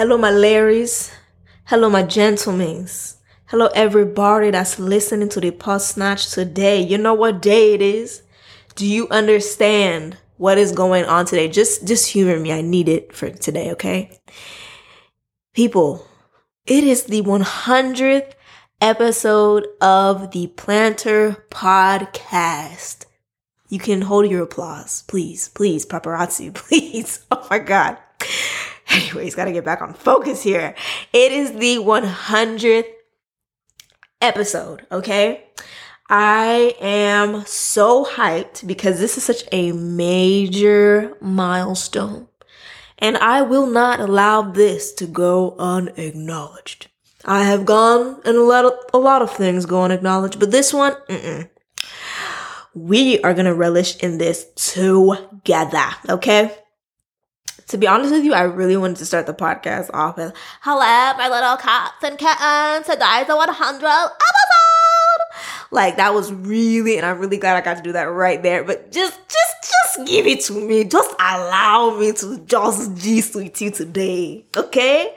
Hello, my Larrys. Hello, my gentlemens. Hello, everybody that's listening to the pod snatch today. You know what day it is? Do you understand what is going on today? Just, just humor me. I need it for today, okay? People, it is the 100th episode of the Plannter Podcast. You can hold your applause, please, please, paparazzi, please. Oh my God. Anyways, gotta get back on focus here. It is the 100th episode, okay? I am so hyped because this is such a major milestone. And I will not allow this to go unacknowledged. I have gone and let a lot of things go unacknowledged, but this one, mm-mm. we are gonna relish in this together, okay? To be honest with you, I really wanted to start the podcast off with, hello, my little cats and kittens. Today's the 100 episode. Like that was really, and I'm really glad I got to do that right there. But just, just, just give it to me. Just allow me to just G with you today. Okay?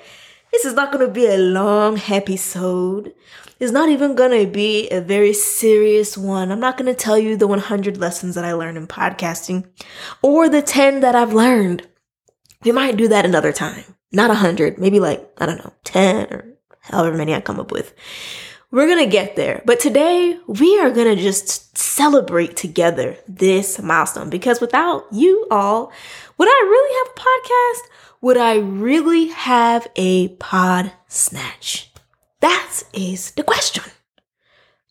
This is not to be a long episode. It's not even to be a very serious one. I'm not to tell you the 100 lessons that I learned in podcasting or the 10 that I've learned. We might do that another time. Not a hundred, maybe like, I don't know, 10 or however many I come up with. We're gonna get there. But today we are gonna just celebrate together this milestone because without you all, would I really have a podcast? Would I really have a pod snatch? That is the question.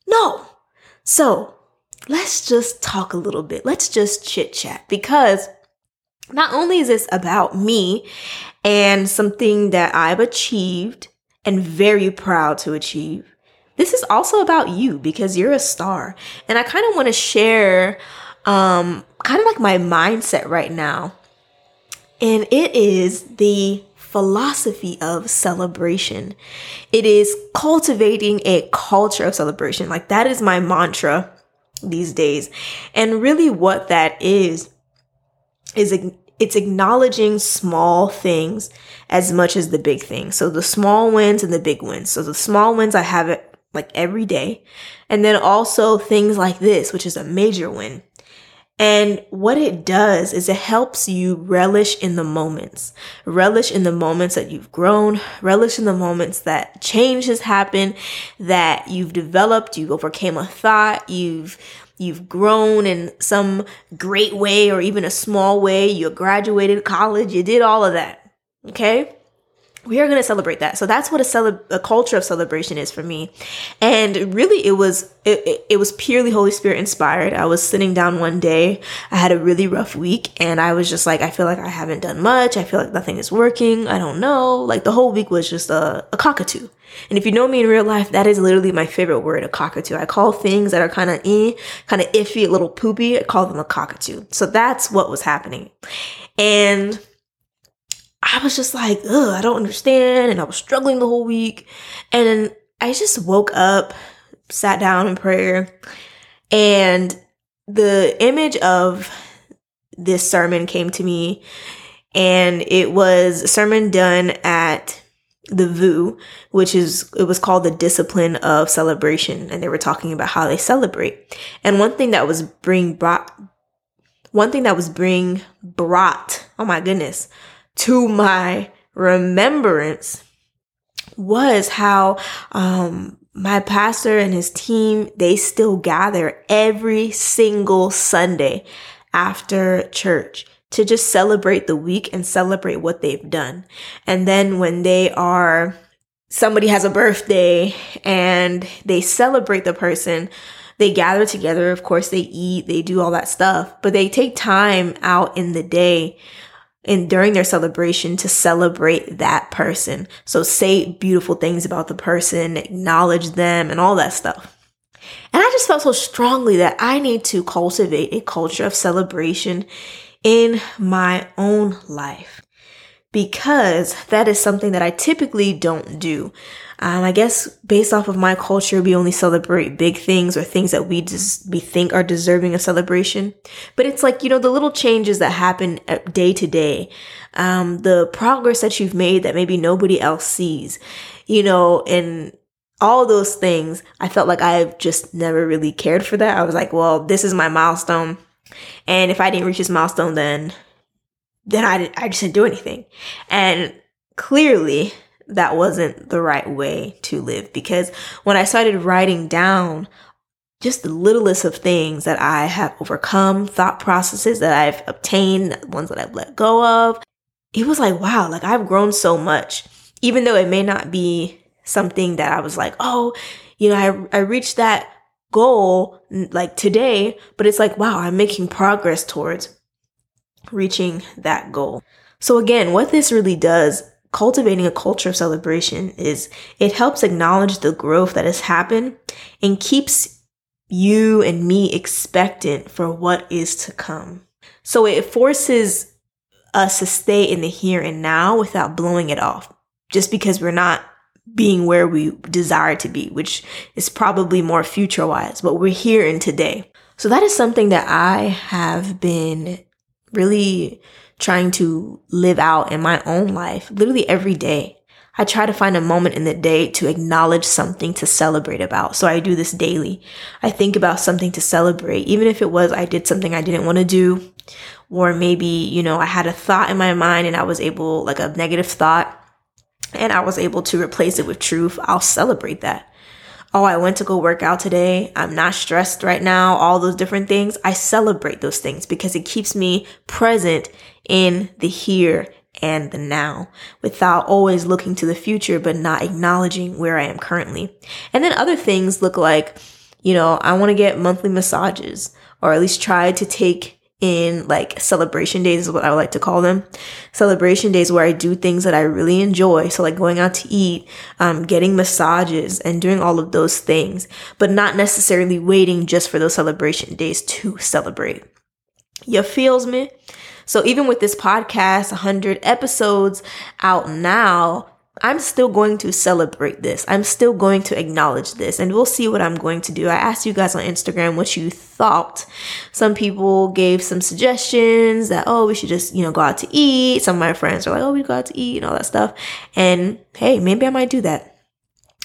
No. So let's just talk a little bit. Let's just chit chat because not only is this about me and something that I've achieved and very proud to achieve, this is also about you because you're a star. And I kind of want to share um kind of like my mindset right now. And it is the philosophy of celebration. It is cultivating a culture of celebration. Like that is my mantra these days. And really what that is is it's acknowledging small things as much as the big things. So the small wins and the big wins. So the small wins, I have it like every day. And then also things like this, which is a major win. And what it does is it helps you relish in the moments, relish in the moments that you've grown, relish in the moments that change has happened, that you've developed, you overcame a thought, you've you've grown in some great way or even a small way, you graduated college, you did all of that. Okay? We are going to celebrate that. So that's what a, cele- a culture of celebration is for me. And really it was it, it, was purely Holy Spirit inspired. I was sitting down one day. I had a really rough week and I was just like I feel like I haven't done much. I feel like nothing is working. I don't know. Like the whole week was just a, a cockatoo. And if you know me in real life, that is literally my favorite word, a cockatoo. I call things that are kind of eh, kind of iffy, a little poopy, I call them a cockatoo. So that's what was happening. And I was just like, ugh, I don't understand. And I was struggling the whole week. And I just woke up, sat down in prayer, and the image of this sermon came to me. And it was a sermon done at the VU, which is it was called the discipline of celebration, and they were talking about how they celebrate. And one thing that was bring brought one thing that was bring brought, oh my goodness, to my remembrance was how um my pastor and his team they still gather every single Sunday after church to just celebrate the week and celebrate what they've done. And then when they are, somebody has a birthday and they celebrate the person, they gather together. Of course, they eat, they do all that stuff, but they take time out in the day and during their celebration to celebrate that person. So say beautiful things about the person, acknowledge them, and all that stuff. And I just felt so strongly that I need to cultivate a culture of celebration in my own life because that is something that I typically don't do. Um, I guess based off of my culture, we only celebrate big things or things that we just we think are deserving of celebration. But it's like you know the little changes that happen day to day, um, the progress that you've made that maybe nobody else sees, you know, and all those things. I felt like I've just never really cared for that. I was like, well, this is my milestone, and if I didn't reach this milestone, then then I I just didn't do anything, and clearly that wasn't the right way to live because when I started writing down just the littlest of things that I have overcome, thought processes that I've obtained, ones that I've let go of, it was like, wow, like I've grown so much. Even though it may not be something that I was like, oh, you know, I, I reached that goal like today, but it's like, wow, I'm making progress towards reaching that goal. So again, what this really does cultivating a culture of celebration is it helps acknowledge the growth that has happened and keeps you and me expectant for what is to come. So it forces us to stay in the here and now without blowing it off just because we're not being where we desire to be, which is probably more future wise, but we're here in today. So that is something that I have been really trying to live out in my own life, literally every day. I try to find a moment in the day to acknowledge something to celebrate about. So I do this daily. I think about something to celebrate, even if it was I did something I didn't want to do, or maybe, you know, I had a thought in my mind and I was able, like a negative thought, and I was able to replace it with truth. I'll celebrate that oh, I went to go work out today. I'm not stressed right now. All those different things. I celebrate those things because it keeps me present in the here and the now without always looking to the future, but not acknowledging where I am currently. And then other things look like, you know, I want to get monthly massages or at least try to take in like celebration days is what I would like to call them. Celebration days where I do things that I really enjoy. So like going out to eat, um, getting massages and doing all of those things, but not necessarily waiting just for those celebration days to celebrate. You feels me? So even with this podcast, 100 episodes out now, I'm still going to celebrate this. I'm still going to acknowledge this, and we'll see what I'm going to do. I asked you guys on Instagram what you thought. Some people gave some suggestions that, oh, we should just, you know, go out to eat. Some of my friends are like, oh, we go out to eat and all that stuff. And hey, maybe I might do that.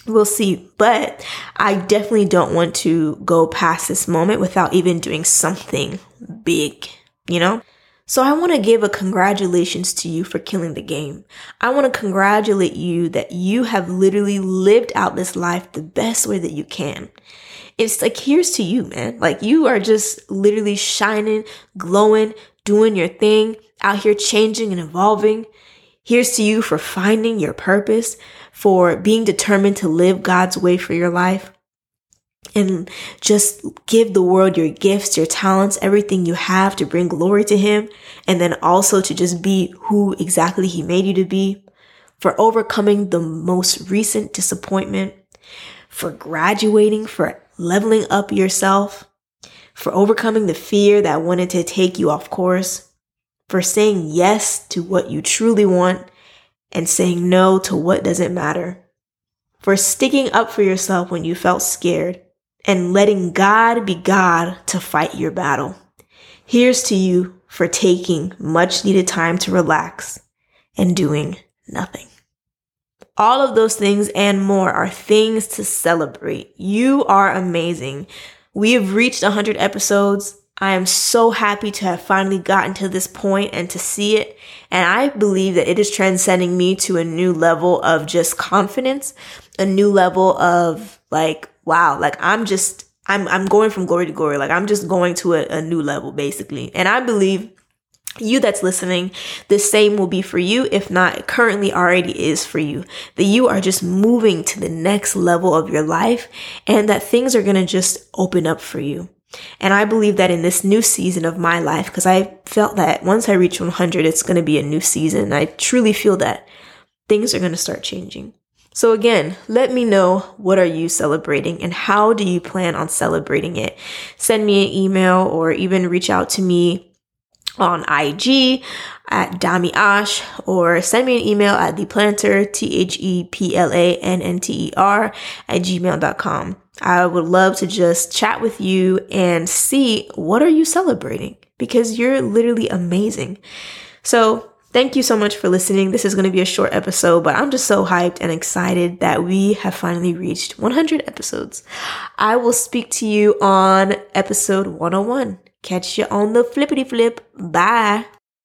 We'll see. But I definitely don't want to go past this moment without even doing something big, you know? So I want to give a congratulations to you for killing the game. I want to congratulate you that you have literally lived out this life the best way that you can. It's like, here's to you, man. Like you are just literally shining, glowing, doing your thing, out here changing and evolving. Here's to you for finding your purpose, for being determined to live God's way for your life and just give the world your gifts, your talents, everything you have to bring glory to Him. And then also to just be who exactly He made you to be, for overcoming the most recent disappointment, for graduating, for leveling up yourself, for overcoming the fear that wanted to take you off course, for saying yes to what you truly want and saying no to what doesn't matter, for sticking up for yourself when you felt scared and letting God be God to fight your battle. Here's to you for taking much needed time to relax and doing nothing. All of those things and more are things to celebrate. You are amazing. We have reached 100 episodes. I am so happy to have finally gotten to this point and to see it. And I believe that it is transcending me to a new level of just confidence, a new level of like wow, like I'm just I'm I'm going from glory to glory. Like I'm just going to a, a new level basically. And I believe you that's listening, the same will be for you, if not currently already is for you. That you are just moving to the next level of your life and that things are going to just open up for you. And I believe that in this new season of my life, because I felt that once I reach 100, it's going to be a new season. I truly feel that things are going to start changing. So again, let me know what are you celebrating and how do you plan on celebrating it? Send me an email or even reach out to me on IG at Dami Ash or send me an email at theplannter, T-H-E-P-L-A-N-N-T-E-R at gmail.com. I would love to just chat with you and see what are you celebrating because you're literally amazing. So Thank you so much for listening. This is going to be a short episode, but I'm just so hyped and excited that we have finally reached 100 episodes. I will speak to you on episode 101. Catch you on the flippity flip. Bye.